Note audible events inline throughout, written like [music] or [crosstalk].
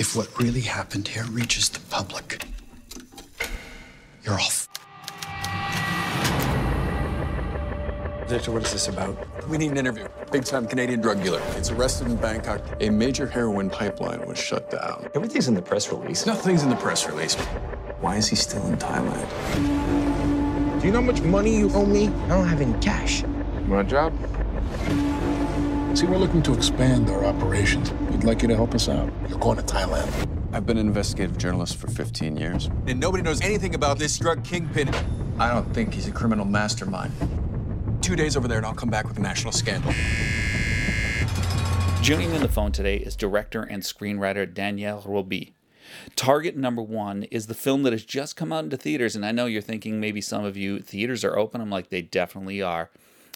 If what really happened here reaches the public, you're off. F- Victor, what is this about? We need an interview. Big time Canadian drug dealer. It's arrested in Bangkok. A major heroin pipeline was shut down. Everything's in the press release. Nothing's in the press release. Why is he still in Thailand? Do you know how much money you owe me? I don't have any cash. You want a job? See, we're looking to expand our operations. We'd like you to help us out. You're going to Thailand. I've been an investigative journalist for 15 years. And nobody knows anything about this drug kingpin. I don't think he's a criminal mastermind. Two days over there, and I'll come back with a national scandal. Joining me in the phone today is director and screenwriter Daniel Roby. Target Number One is the film that has just come out into theaters, and I know you're thinking maybe some of you theaters are open. I'm like, they definitely are.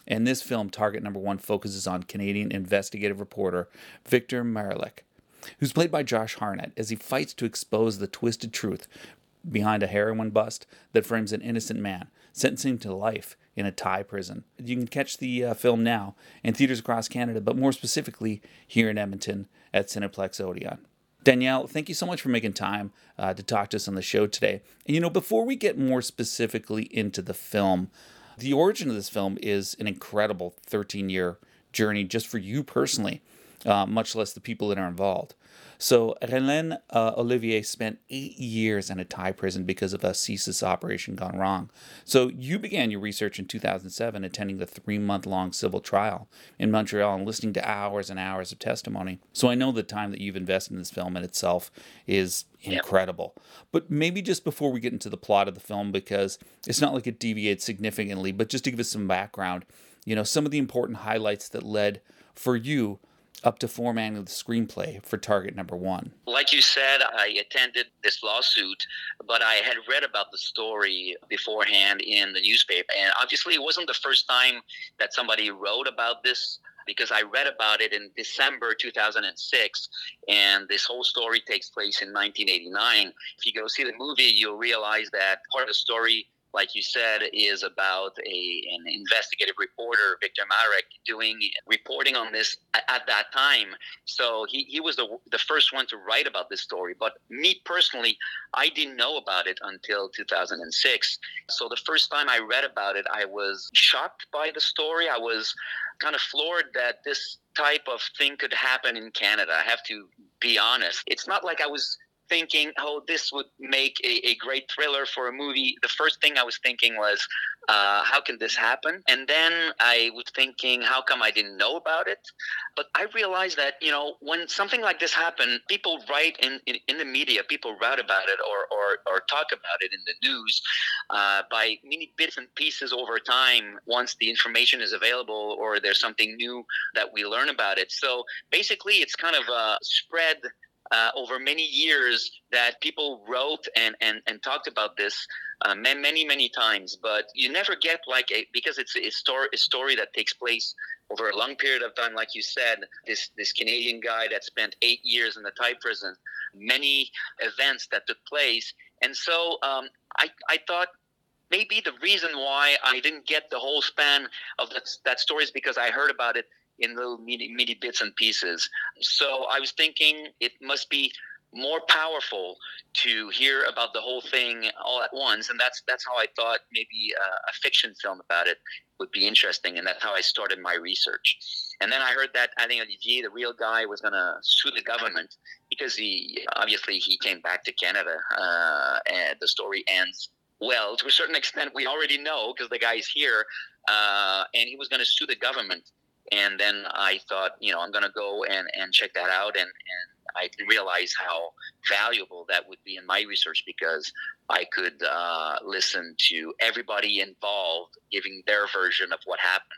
And this film, Target Number One, focuses on Canadian investigative reporter Victor Malarek, who's played by Josh Hartnett as he fights to expose the twisted truth behind a heroin bust that frames an innocent man, sentencing to life in a Thai prison. You can catch the uh, film now in theaters across Canada, but more specifically here in Edmonton at Cineplex Odeon. Daniel, thank you so much for making time uh, to talk to us on the show today. And you know, before we get more specifically into the film, the origin of this film is an incredible 13 year journey just for you personally, uh, much less the people that are involved. So, Alain uh, Olivier spent eight years in a Thai prison because of a CSIS operation gone wrong. So, you began your research in 2007, attending the three month long civil trial in Montreal and listening to hours and hours of testimony. So, I know the time that you've invested in this film in itself is incredible. But maybe just before we get into the plot of the film, because it's not like it deviates significantly, but just to give us some background, you know, some of the important highlights that led for you up to formatting the screenplay for Target Number One. Like you said, I attended this lawsuit, but I had read about the story beforehand in the newspaper. And obviously, it wasn't the first time that somebody wrote about this because I read about it in December 2006, and this whole story takes place in 1989. If you go see the movie, you'll realize that part of the story like you said, is about a an investigative reporter, Victor Marek, doing reporting on this at, at, that time. So he, he was the, the first one to write about this story. But me personally, I didn't know about it until 2006. So the first time I read about it, I was shocked by the story. I was kind of floored that this type of thing could happen in Canada. I have to be honest. It's not like I was thinking, oh, this would make a, a, great thriller for a movie, the first thing I was thinking was, uh, how can this happen? And then I was thinking, how come I didn't know about it? But I realized that, you know, when something like this happened, people write in, in, in the media, people write about it or, or, or talk about it in the news uh, by many bits and pieces over time once the information is available or there's something new that we learn about it. So basically, it's kind of a spread uh, over many years that people wrote and, and, and talked about this uh, many, many times. But you never get like a, because it's a story, a story that takes place over a long period of time, like you said, this, this Canadian guy that spent eight years in the Thai prison, many events that took place. And so um, I, I thought maybe the reason why I didn't get the whole span of that, that story is because I heard about it in little mini, mini bits and pieces. So I was thinking it must be more powerful to hear about the whole thing all at once, and that's that's how I thought maybe a, a fiction film about it would be interesting, and that's how I started my research. And then I heard that think Olivier, the real guy, was going to sue the government because he obviously he came back to Canada, uh, and the story ends well to a certain extent. We already know because the guy's here, uh, and he was going to sue the government and then I thought, you know, I'm going to go and, and check that out. And, and I realized how valuable that would be in my research because I could uh, listen to everybody involved giving their version of what happened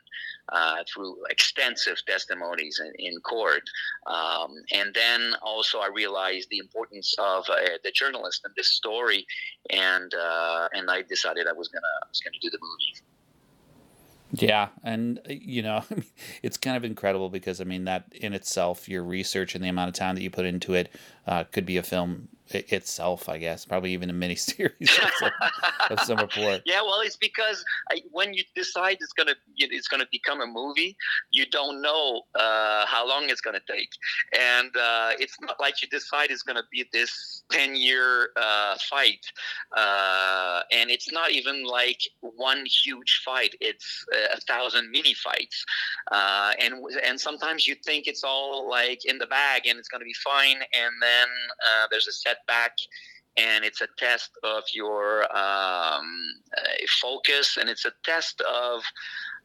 uh, through extensive testimonies in, in court. Um, and then also I realized the importance of uh, the journalist and this story, and uh, and I decided I was gonna I was gonna do the movie. Yeah, and you know, [laughs] it's kind of incredible because I mean that in itself, your research and the amount of time that you put into it uh, could be a film itself, I guess. Probably even a mini series of, some, of some report. [laughs] Yeah, well, it's because I, when you decide it's gonna it's gonna become a movie, you don't know uh, how long it's gonna take, and uh, it's not like you decide it's gonna be this ten year uh, fight, uh, and it's not even like one huge fight. It's a thousand mini fights, uh, and and sometimes you think it's all like in the bag and it's gonna be fine, and then uh, there's a setback and it's a test of your um, uh, focus and it's a test of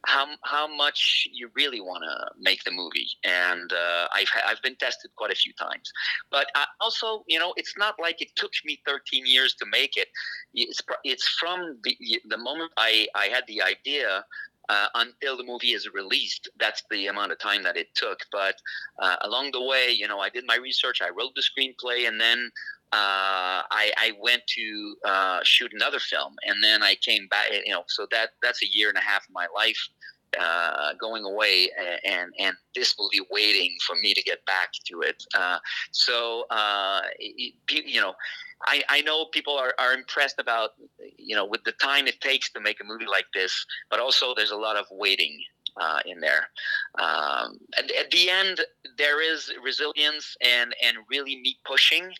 how, how much you really want to make the movie and uh, I've, I've been tested quite a few times but I also you know it's not like it took me 13 years to make it it's, it's from the, the moment I, I had the idea uh, until the movie is released. That's the amount of time that it took. But uh, along the way, you know, I did my research, I wrote the screenplay, and then uh, I, I, went to uh, shoot another film, and then I came back. You know, so that that's a year and a half of my life uh, going away, and and this movie waiting for me to get back to it. Uh, so uh, you know. I, I know people are, are impressed about you know with the time it takes to make a movie like this, but also there's a lot of waiting uh, in there. Um, at, at, the end, there is resilience and and really me pushing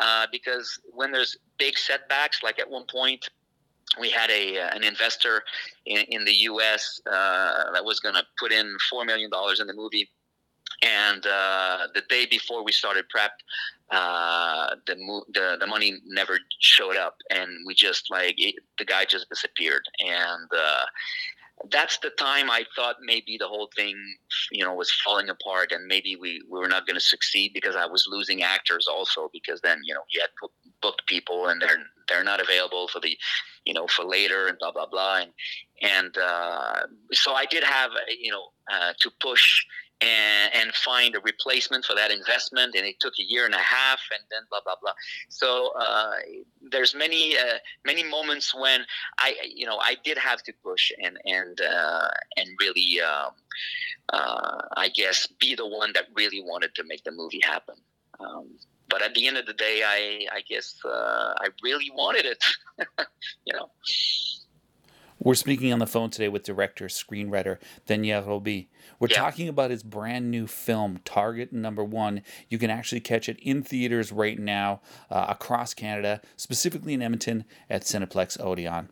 uh, because when there's big setbacks, like at one point. We had a uh, an investor in, in the U.S. Uh, that was going to put in four million dollars in the movie, and uh, the day before we started prep, uh, the, the the money never showed up, and we just like it, the guy just disappeared, and uh, that's the time I thought maybe the whole thing, you know, was falling apart, and maybe we, we were not going to succeed because I was losing actors also because then you know you had booked people and they're they're not available for the, you know, for later and blah blah blah, and and uh, so I did have you know uh, to push and, and find a replacement for that investment. And it took a year and a half, and then blah blah blah. So uh, there's many uh, many moments when I you know I did have to push and and uh, and really um, uh, I guess be the one that really wanted to make the movie happen. Um, but at the end of the day, I I guess uh, I really wanted it. [laughs] you know. We're speaking on the phone today with director, screenwriter Daniel Roby. We're yeah. talking about his brand new film, Target Number One. You can actually catch it in theaters right now uh, across Canada, specifically in Edmonton at Cineplex Odeon.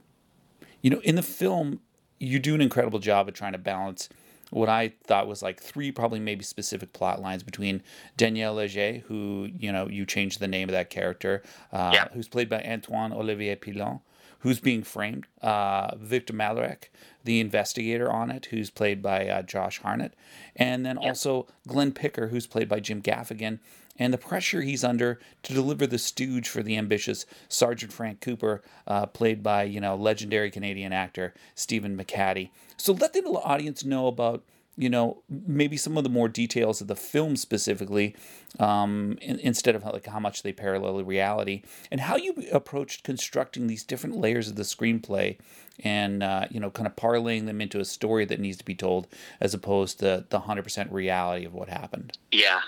You know, in the film, you do an incredible job of trying to balance what I thought was like three, probably maybe specific plot lines between Daniel Leger, who, you know, you changed the name of that character, uh, yeah. who's played by Antoine Olivier Pilon who's being framed. Uh, Victor Malarek, the investigator on it, who's played by uh, Josh Hartnett, and then yep. also Glenn Picker, who's played by Jim Gaffigan, and the pressure he's under to deliver the stooge for the ambitious Sergeant Frank Cooper, uh, played by you know legendary Canadian actor Stephen McHattie. So let the audience know about you know maybe some of the more details of the film specifically um, in, instead of like how much they parallel reality and how you approached constructing these different layers of the screenplay and uh, you know kind of parlaying them into a story that needs to be told as opposed to the 100% reality of what happened. Yeah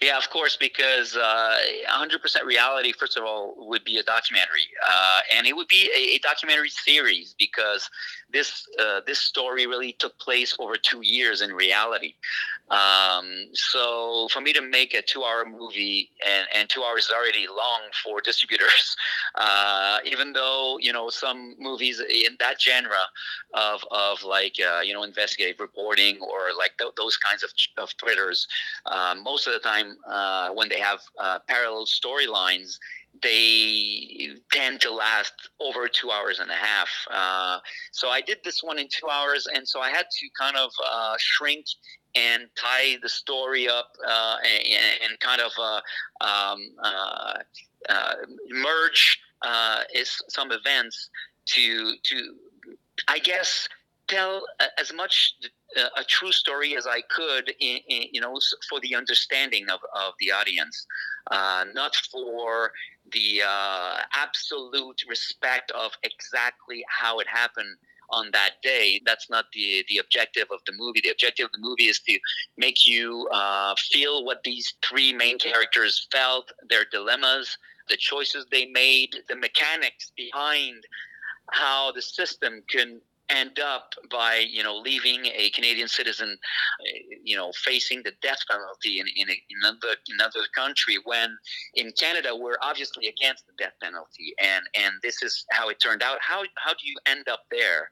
yeah, of course, because uh, 100% reality, first of all, would be a documentary, uh, and it would be a, a documentary series because this uh, this story really took place over two years in reality. Um, so for me to make a two-hour movie, and, and two hours is already long for distributors, [laughs] uh, even though you know some movies in that genre of of like uh, you know investigative reporting or like th- those kinds of of thrillers, uh, most of the time uh, when they have uh, parallel storylines, they tend to last over two hours and a half. Uh, so I did this one in two hours, and so I had to kind of uh, shrink and tie the story up uh, and, and, kind of uh, um, merge some events to to I guess tell as much a true story as I could, in, in, you know, for the understanding of, of the audience, uh, not for the uh, absolute respect of exactly how it happened on that day. That's not the the objective of the movie. The objective of the movie is to make you uh, feel what these three main characters felt, their dilemmas, the choices they made, the mechanics behind how the system can end up by you know leaving a Canadian citizen, uh, you know, facing the death penalty in, in, a, in another another country when in Canada we're obviously against the death penalty and and this is how it turned out. How how do you end up there?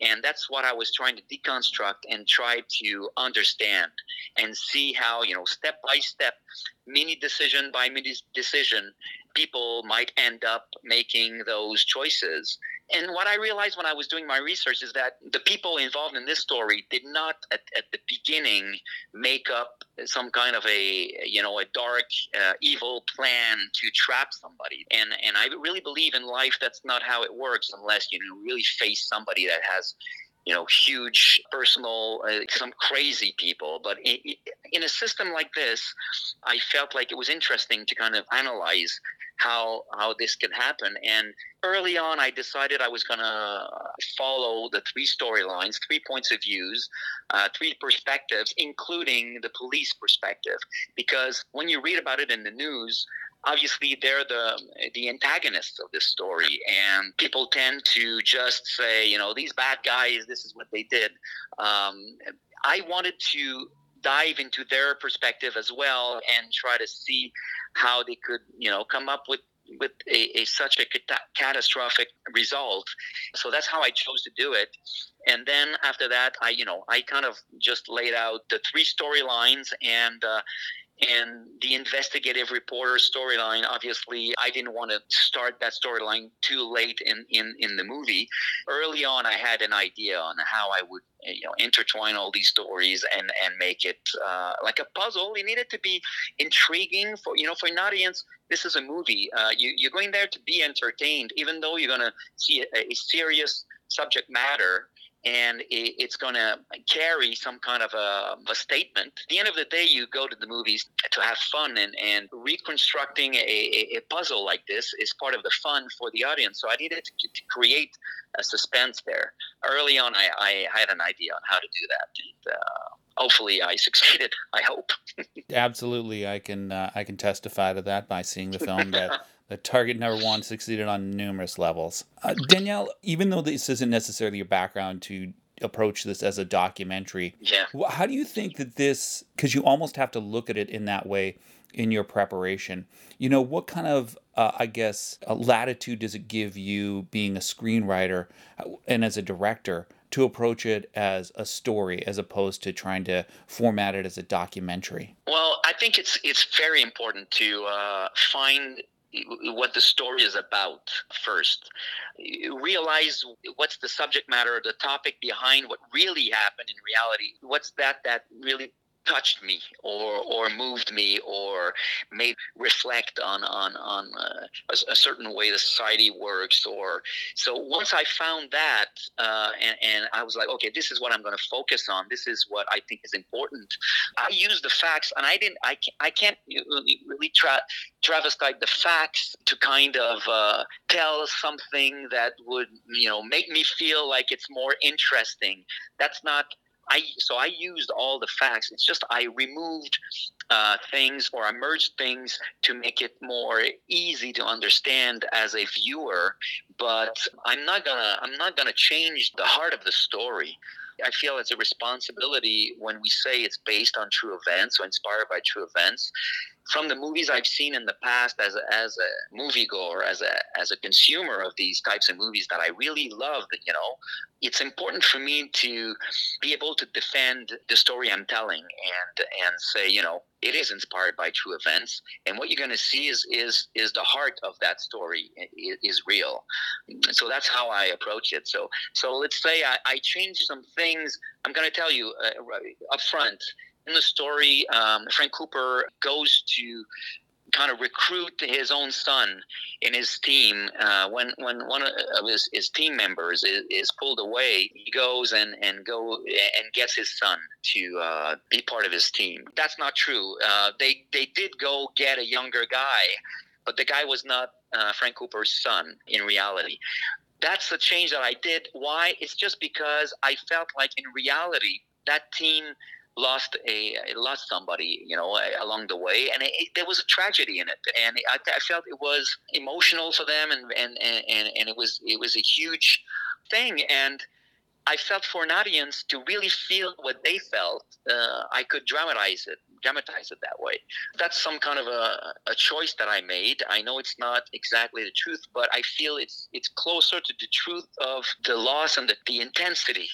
And that's what I was trying to deconstruct and try to understand and see how, you know, step by step, mini decision by mini decision, people might end up making those choices and what I realized when I was doing my research is that the people involved in this story did not, at, at the beginning, make up some kind of a you know a dark, uh, evil plan to trap somebody. And and I really believe in life that's not how it works unless you know really face somebody that has you know, huge personal, uh, some crazy people. But in, in, a system like this, I felt like it was interesting to kind of analyze how how this can happen. And early on, I decided I was going to follow the three storylines, three points of views, uh, three perspectives, including the police perspective. Because when you read about it in the news, obviously they're the the antagonists of this story and people tend to just say you know these bad guys this is what they did um, i wanted to dive into their perspective as well and try to see how they could, you know, come up with with a, a such a cat- catastrophic result. So that's how I chose to do it. And then after that, I, you know, I kind of just laid out the three storylines and. Uh, and the investigative reporter storyline obviously i didn't want to start that storyline too late in, in, in the movie. Early on i had an idea on how i would you know intertwine all these stories and and make it uh, like a puzzle. It needed to be intriguing for you know for an audience this is a movie. Uh, you, you're going there to be entertained even though you're going to see a, a serious subject matter and it's going to carry some kind of a, a, statement. At the end of the day, you go to the movies to have fun, and, and reconstructing a, a puzzle like this is part of the fun for the audience. So I needed to, to create a suspense there. Early on, I, I, had an idea on how to do that. And, uh, hopefully I succeeded. I hope. [laughs] Absolutely, I can uh, I can testify to that by seeing the film that [laughs] the target number one succeeded on numerous levels. Uh, Daniel, even though this isn't necessarily your background to approach this as a documentary, yeah. how do you think that this? Because you almost have to look at it in that way in your preparation. You know, what kind of, uh, I guess, latitude does it give you being a screenwriter uh, and as a director to approach it as a story as opposed to trying to format it as a documentary? Well, I think it's it's very important to uh, find what the story is about first. Realize what's the subject matter, the topic behind what really happened in reality. What's that that really touched me or or moved me or made reflect on on on uh, a, a, certain way the society works or so once I found that uh, and, and I was like okay this is what I'm going to focus on. This is what I think is important. I use the facts and I didn't I can't, I can't really tra- travestite the facts to kind of uh, tell something that would you know make me feel like it's more interesting. That's not I so I used all the facts. It's just I removed uh, things or I merged things to make it more easy to understand as a viewer. But I'm not gonna I'm not gonna change the heart of the story. I feel it's a responsibility when we say it's based on true events or inspired by true events. From the movies I've seen in the past as a, as a moviegoer, as a as a consumer of these types of movies that I really love, you know, it's important for me to be able to defend the story I'm telling and and say, you know, it is inspired by true events, and what you're going to see is is is the heart of that story is, is real. So that's how I approach it. So so let's say I, I change some things. I'm going to tell you uh, up front in the story, um, Frank Cooper goes to kind of recruit his own son in his team. Uh, when when one of his, his team members is, is, pulled away, he goes and, and go and gets his son to uh, be part of his team. That's not true. Uh, they they did go get a younger guy, but the guy was not uh, Frank Cooper's son in reality. That's the change that I did. Why? It's just because I felt like in reality that team lost a lost somebody, you know, along the way, and it, it, there was a tragedy in it, and I, I, felt it was emotional for them, and, and and and it was it was a huge thing, and I felt for an audience to really feel what they felt, uh, I could dramatize it, dramatize it that way. That's some kind of a, a choice that I made. I know it's not exactly the truth, but I feel it's it's closer to the truth of the loss and the, the intensity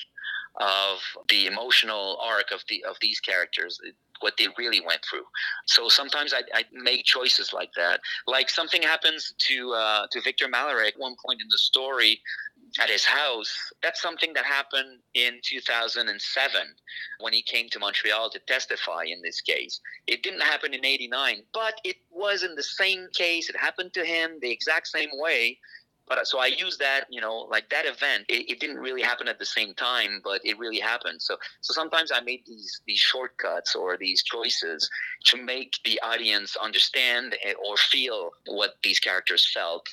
of the emotional arc of the of these characters what they really went through. So sometimes I, I make choices like that. Like something happens to uh, to Victor Malarek at one point in the story at his house. That's something that happened in 2007 when he came to Montreal to testify in this case. It didn't happen in 89, but it was in the same case. It happened to him the exact same way. But so I use that, you know, like that event. It, it, didn't really happen at the same time, but it really happened. So, so sometimes I made these these shortcuts or these choices to make the audience understand eh, or feel what these characters felt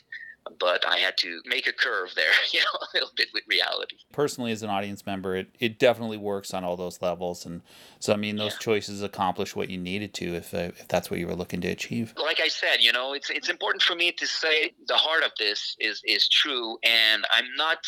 but I had to make a curve there, [laughs] you know, a little bit with reality. Personally, as an audience member, it, it definitely works on all those levels, and so I mean, those yeah. choices accomplish what you needed to, if uh, if that's what you were looking to achieve. Like I said, you know, it's it's important for me to say the heart of this is is true, and I'm not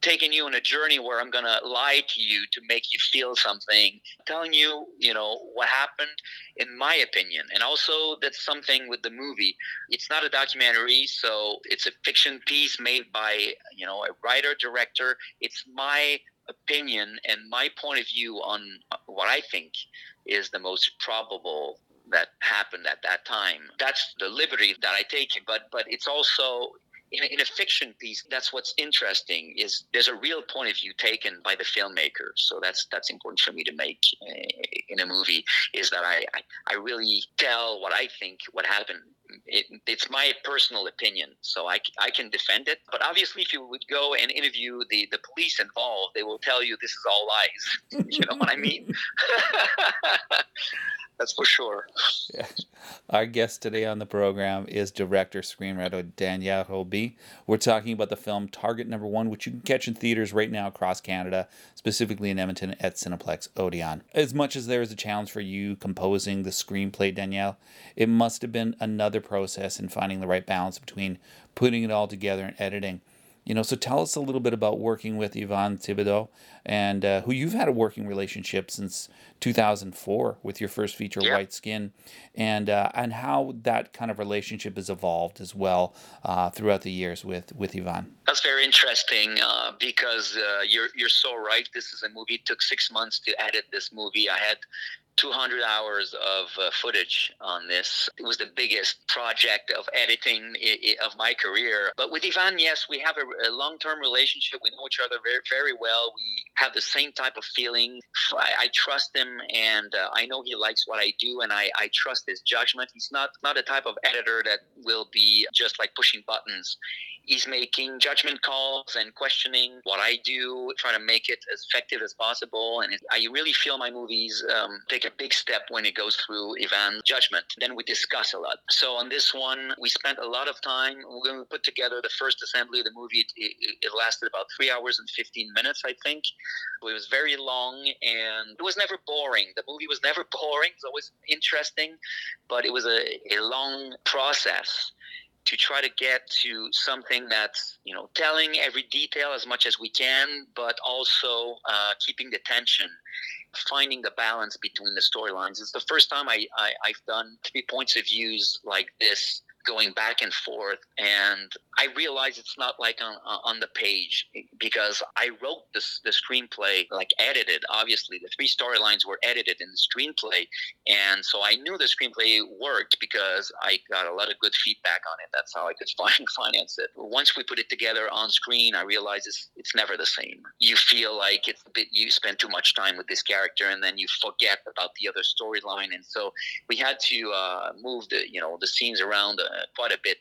taking you on a journey where I'm going to lie to you to make you feel something, telling you, you know, what happened in my opinion. And also that's something with the movie. It's not a documentary, so it's a fiction piece made by, you know, a writer, director. It's my opinion and my point of view on what I think is the most probable that happened at that time. That's the liberty that I take, but but it's also in a, in a fiction piece, that's what's interesting is there's a real point of view taken by the filmmaker. So that's that's important for me to make uh, in a movie is that I, I, I really tell what I think what happened. It, it's my personal opinion, so I, I can defend it. But obviously, if you would go and interview the, the police involved, they will tell you this is all lies. [laughs] you know what I mean? [laughs] [laughs] That's for sure. Yeah. Our guest today on the program is director screenwriter Daniel Roby. We're talking about the film Target Number One, which you can catch in theaters right now across Canada, specifically in Edmonton at Cineplex Odeon. As much as there is a challenge for you composing the screenplay, Daniel, it must have been another process and finding the right balance between putting it all together and editing. You know, so tell us a little bit about working with Yvann Thibaudeau and uh, who you've had a working relationship since 2004 with your first feature, yep. White Skin, and uh, and how that kind of relationship has evolved as well uh, throughout the years with with Yvonne. That's very interesting uh, because uh, you're you're so right. This is a movie. It took six months to edit this movie. I had 200 hours of uh, footage on this. It was the biggest project of editing I- I- of my career. But with Yvann, yes, we have a, a long term relationship. We know each other very, very well. We have the same type of feeling. I, I trust him, and uh, I know he likes what I do, and I, I trust his judgment. He's not, not a type of editor that will be just like pushing buttons he's making judgment calls and questioning what I do, trying to make it as effective as possible. And I really feel my movies um, take a big step when it goes through Yvann's judgment. Then we discuss a lot. So on this one, we spent a lot of time. When we put together the first assembly of the movie, it, it lasted about three hours and 15 minutes, I think. It was very long and it was never boring. The movie was never [laughs] boring. It was always interesting, but it was a, a long process to try to get to something that's you know telling every detail as much as we can, but also uh, keeping the tension, finding the balance between the storylines. It's the first time I, I I've done three points of views like this going back and forth and i realize it's not like on, on the page because i wrote this the screenplay like edited obviously. The three storylines were edited in the screenplay and so i knew the screenplay worked because i got a lot of good feedback on it. That's how i could [laughs] find finance it. Once we put it together on screen i realized it's, it's never the same. You feel like it's a bit you spend too much time with this character and then you forget about the other storyline and so we had to uh, move the you know the scenes around uh, quite a bit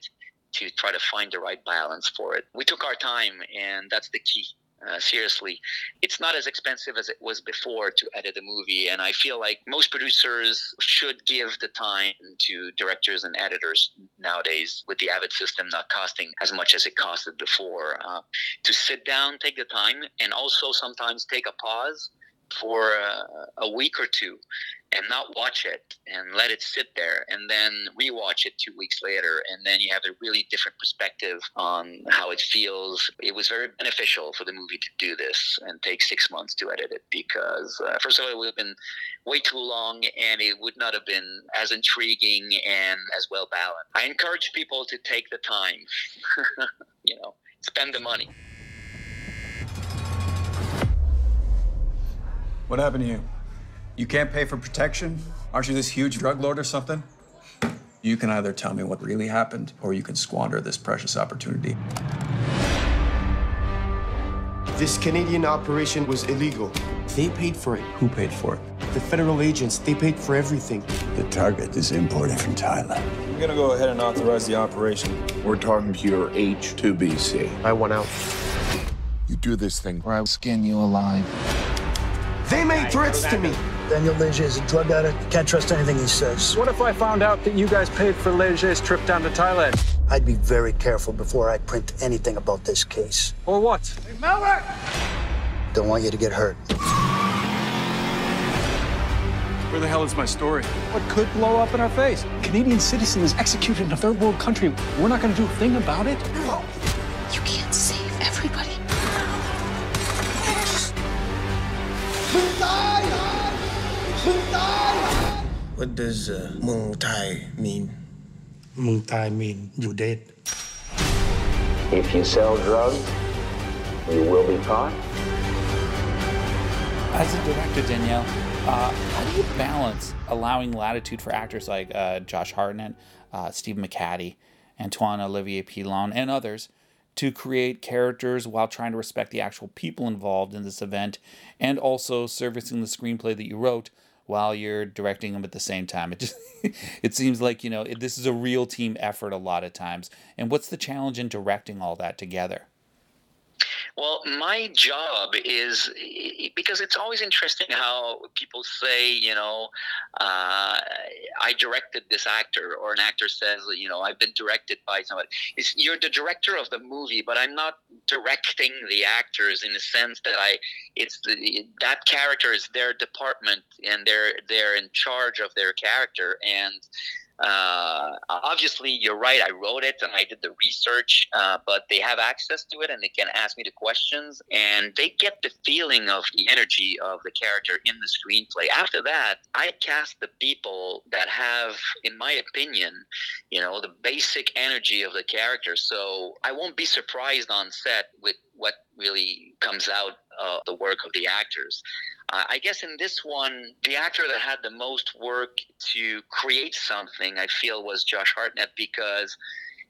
to try to find the right balance for it. We took our time, and that's the key. Uh, seriously, it's not as expensive as it was before to edit a movie, and I feel like most producers should give the time to directors and editors nowadays, with the Avid system not costing as much as it costed before, uh, to sit down, take the time, and also sometimes take a pause for uh, a week or two and not watch it and let it sit there and then rewatch it two weeks later and then you have a really different perspective on how it feels. It was very beneficial for the movie to do this and take six months to edit it because uh, first of all it would have been way too long and it would not have been as intriguing and as well balanced. I encourage people to take the time [laughs] you know spend the money. What happened to you? You can't pay for protection? Aren't you this huge drug lord or something? You can either tell me what really happened, or you can squander this precious opportunity. This Canadian operation was illegal. They paid for it. Who paid for it? The federal agents, they paid for everything. The target is imported from Thailand. We're gonna go ahead and authorize the operation. We're talking to your H2BC. I want out. You do this thing, or I'll skin you alive. They made threats to me. Daniel Leger is a drug addict. Can't trust anything he says. What if I found out that you guys paid for Leger's trip down to Thailand? I'd be very careful before I print anything about this case. Or what? Don't want you to get hurt. Where the hell is my story? What could blow up in our face? Canadian citizen is executed in a third world country. We're not going to do a thing about it? What does uh, Mung Thai mean? Mung Thai mean you dead. If you sell drugs, you will be caught. As a director, Daniel, uh, how do you balance allowing latitude for actors like uh, Josh Hartnett, uh, Steve McHattie, Antoine Olivier Pilon, and others to create characters while trying to respect the actual people involved in this event and also servicing the screenplay that you wrote while you're directing them at the same time. It just [laughs] it seems like, you know, it, this is a real team effort a lot of times. And what's the challenge in directing all that together? Well, my job is because it's always interesting how people say, you know, uh, I directed this actor, or an actor says, you know, I've been directed by somebody. It's, you're the director of the movie, but I'm not directing the actors in the sense that I, it's the, that character is their department and they're they're in charge of their character and uh, obviously, you're right. I wrote it and I did the research, uh, but they have access to it and they can ask me the questions and they get the feeling of the energy of the character in the screenplay. After that, I cast the people that have, in my opinion, you know, the basic energy of the character. So I won't be surprised on set with what really comes out of the work of the actors. Uh, I guess in this one, the actor that had the most work to create something, I feel, was Josh Hartnett because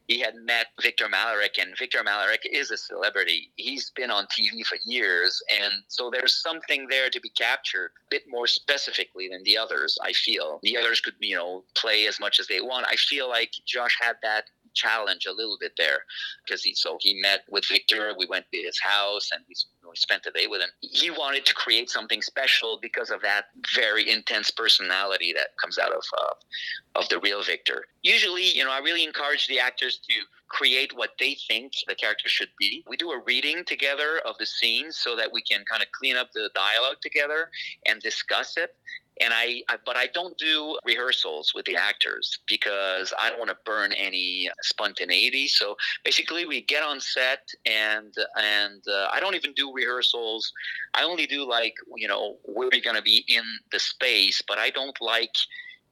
he had met Victor Malarek, and Victor Malarek is a celebrity. He's been on TV for years, and so there's something there to be captured a bit more specifically than the others. I feel the others could, you know, play as much as they want. I feel like Josh had that challenge a little bit there because he so he met with Victor. We went to his house and we, we spent a day with him. He wanted to create something special because of that very intense personality that comes out of uh, of the real Victor. Usually, you know, I really encourage the actors to create what they think the character should be. We do a reading together of the scenes so that we can kind of clean up the dialogue together and discuss it and I, I, but I don't do rehearsals with the actors because I don't want to burn any spontaneity. So basically, we get on set and and uh, I don't even do rehearsals. I only do like you know where we're gonna be in the space, but I don't like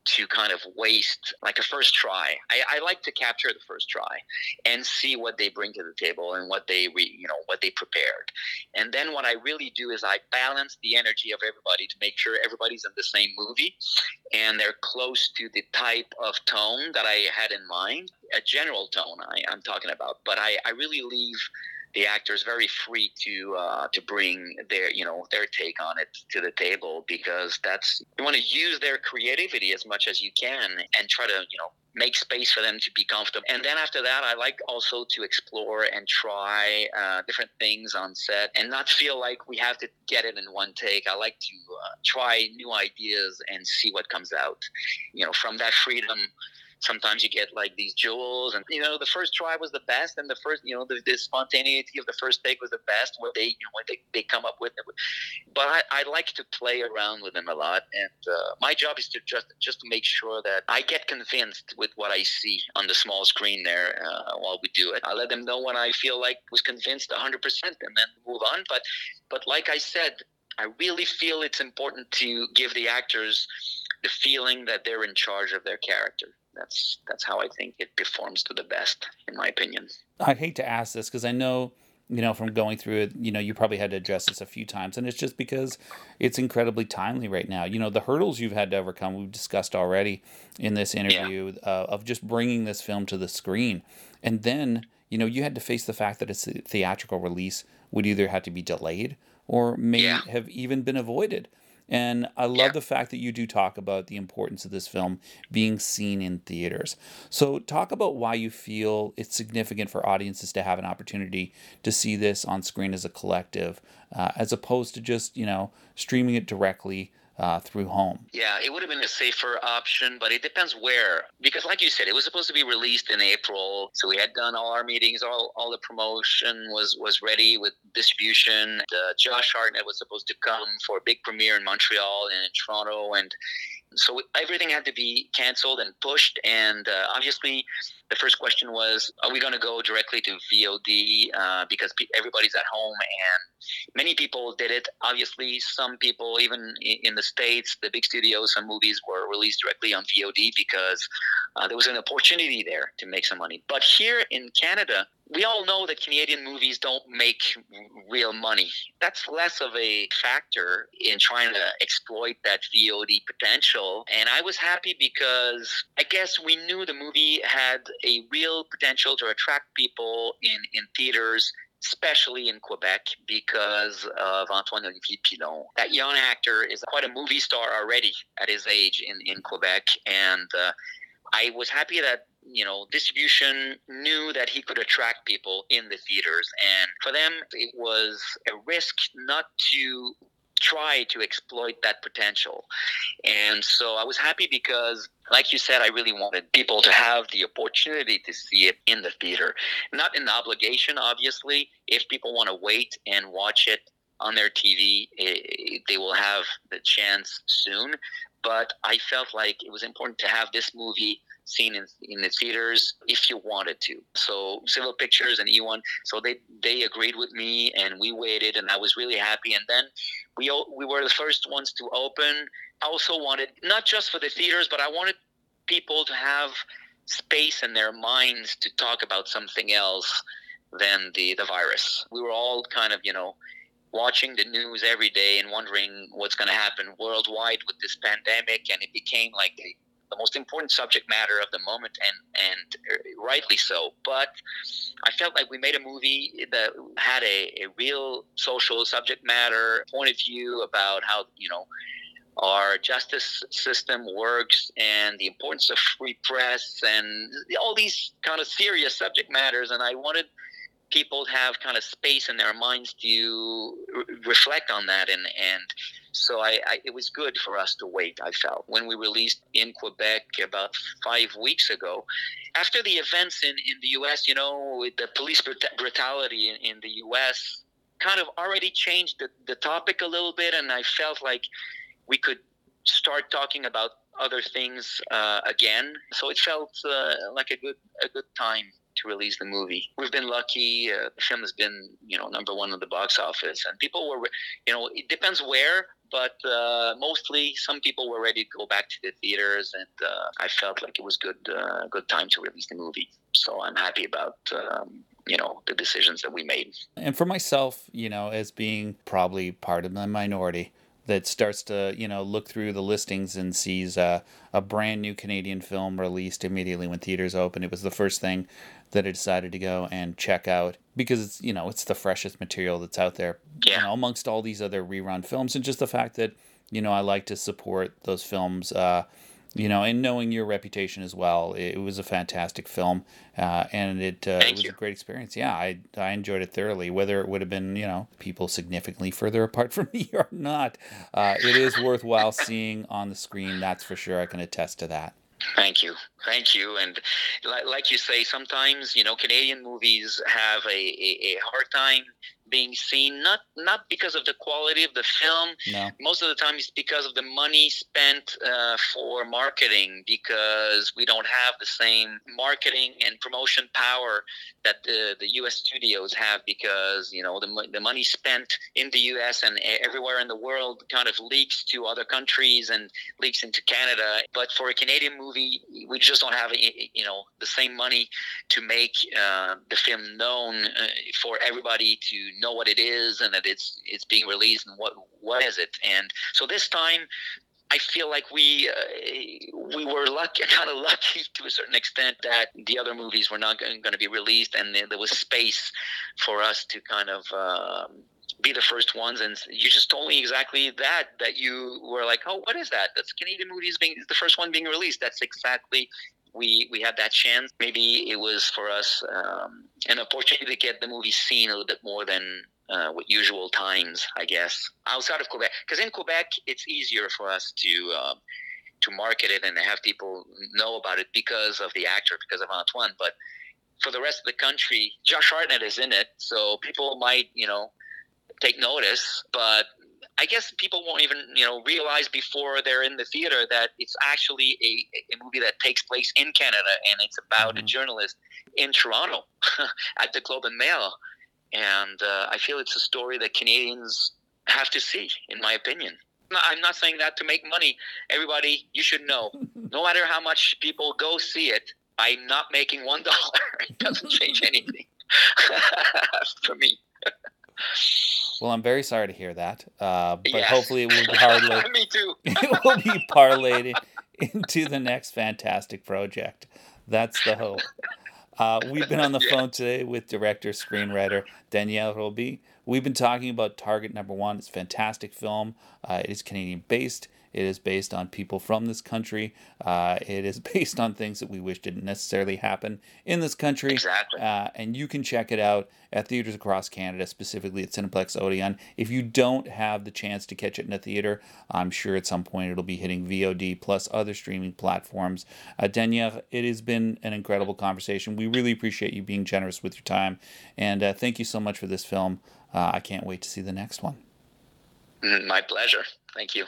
to kind of waste like a first try. I, I, like to capture the first try and see what they bring to the table and what they re, you know what they prepared. And then what I really do is I balance the energy of everybody to make sure everybody's in the same movie and they're close to the type of tone that I had in mind, a general tone I, I'm talking about. But I, I really leave the actors very free to uh, to bring their you know their take on it to the table because that's you want to use their creativity as much as you can and try to you know make space for them to be comfortable. And then after that, I like also to explore and try uh, different things on set and not feel like we have to get it in one take. I like to uh, try new ideas and see what comes out. You know, from that freedom sometimes you get like these jewels and you know the first try was the best and the first you know the, the spontaneity of the first take was the best what they you know what they, they come up with. But I, I like to play around with them a lot and uh, my job is to just just to make sure that I get convinced with what I see on the small screen there uh, while we do it. I let them know when I feel like was convinced 100% and then move on. But but like I said I really feel it's important to give the actors the feeling that they're in charge of their character that's that's how I think it performs to the best, in my opinion. I hate to ask this because I know you know from going through it you know you probably had to address this a few times and it's just because it's incredibly timely right now you know the hurdles you've had to overcome we've discussed already in this interview yeah. uh, of just bringing this film to the screen and then you know you had to face the fact that its theatrical release would either have to be delayed or may yeah. have even been avoided and I love yeah. the fact that you do talk about the importance of this film being seen in theaters. So, talk about why you feel it's significant for audiences to have an opportunity to see this on screen as a collective, uh, as opposed to just, you know, streaming it directly uh, through home. Yeah, it would have been a safer option, but it depends where. Because, like you said, it was supposed to be released in April, so we had done all our meetings, all, all the promotion was was ready with distribution. Uh, Josh Hartnett was supposed to come for a big premiere in Montreal and in Toronto, and so everything had to be canceled and pushed. And uh, obviously, the first question was, are we going to go directly to VOD uh, because everybody's at home and many people did it. Obviously, some people, even in the states, the big studios, some movies were released directly on VOD because uh, there was an opportunity there to make some money. But here in Canada, we all know that Canadian movies don't make real money. That's less of a factor in trying to exploit that VOD potential. And I was happy because I guess we knew the movie had a real potential to attract people in, in theaters especially in Quebec because of Antoine Olivier Pilon. That young actor is quite a movie star already at his age in, in Quebec. And uh, I was happy that you know, distribution knew that he could attract people in the theaters. And for them, it was a risk not to try to exploit that potential. And so I was happy because, like you said, I really wanted people to have the opportunity to see it in the theater. Not an obligation, obviously. If people want to wait and watch it on their TV, eh, they will have the chance soon. But I felt like it was important to have this movie seen in, in the theaters if you wanted to. So Seville Pictures and E1, so they they agreed with me and we waited and I was really happy. And then we we were the first ones to open. I also wanted not just for the theaters, but I wanted people to have space in their minds to talk about something else than the the virus. We were all kind of you know watching the news every day and wondering what's going to happen worldwide with this pandemic and it became like the the most important subject matter of the moment, and and uh, rightly so. But I felt like we made a movie that had a, a real social subject matter point of view about how you know our justice system works and the importance of free press and all these kind of serious subject matters. And I wanted people have kind of space in their minds to re- reflect on that. And and so I, I, it was good for us to wait i felt. When we released in quebec about five weeks ago after the events in, in the us you know with the police brutality in, in the us kind of already changed the, the topic a little bit. And i felt like we could start talking about other things uh, again. So it felt uh, like a good a good time to release the movie. We've been lucky. Uh, the film has been, you know, number one in the box office, and people were, you know, it depends where, but uh, mostly some people were ready to go back to the theaters, and uh, I felt like it was good, uh, good time to release the movie. So I'm happy about. Um, you know the decisions that we made and for myself you know as being probably part of the minority that starts to you know look through the listings and sees a, a brand new Canadian film released immediately when theaters open. It was the first thing that I decided to go and check out because it's you know it's the freshest material that's out there. Yeah. You know, amongst all these other rerun films, and just the fact that you know I like to support those films. Uh, you know, and knowing your reputation as well, it was a fantastic film, uh, and it, uh, it was you. a great experience. Yeah, I I enjoyed it thoroughly. Whether it would have been you know people significantly further [laughs] apart from me or not, uh, it is worthwhile seeing on the screen. That's for sure. I can attest to that. Thank you, thank you. And like, like you say, sometimes you know Canadian movies have a, a, a hard time being seen not not because of the quality of the film no. most of the time it's because of the money spent uh, for marketing because we don't have the same marketing and promotion power that the, the US studios have because you know the, the money spent in the US and everywhere in the world kind of leaks to other countries and leaks into Canada but for a Canadian movie we just don't have you know the same money to make uh, the film known uh, for everybody to know what it is and that it's it's being released and what what is it and so this time I feel like we uh, we were lucky, [laughs] kind of lucky to a certain extent that the other movies were not going to be released, and there was space for us to kind of um, be the first ones. And you just told me exactly that that you were like, oh, what is that? That's Canadian movies being the first one being released. That's exactly we we had that chance. Maybe it was for us um, an opportunity to get the movie seen a little bit more than uh, with usual times, I guess, outside of Quebec. Because in Quebec, it's easier for us to uh, to market it and have people know about it because of the actor, because of Antoine. But for the rest of the country, Josh Hartnett is in it, so people might, you know, take notice. But I guess people won't even you know realize before they're in the theater that it's actually a, a movie that takes place in Canada and it's about mm-hmm. a journalist in Toronto [laughs] at the Globe and Mail, and uh, I feel it's a story that Canadians have to see, in my opinion. I'm not saying that to make money. Everybody, you should know, [laughs] no matter how much people go see it, I'm not making one [laughs] dollar. it doesn't change anything for me. Well, I'm very sorry to hear that, uh, but hopefully it will be parlayed. [laughs] Me too. [laughs] it will be parlayed into the next fantastic project. That's the hope. Uh, we've been on the [laughs] yeah. phone today with director, screenwriter Daniel Roby. We've been talking about Target Number One. It's a fantastic film. Uh, it is Canadian based. It is based on people from this country. Uh, it is [laughs] based on things that we wish didn't necessarily happen in this country. Exactly. Uh, and you can check it out at theaters across Canada, specifically at Cineplex Odeon. If you don't have the chance to catch it in a theater, I'm sure at some point it'll be hitting VOD plus other streaming platforms. Uh, Daniel, it has been an incredible conversation. We really appreciate you being generous with your time. And uh, thank you so much for this film. Uh, I can't wait to see the next one. [laughs] My pleasure. Thank you.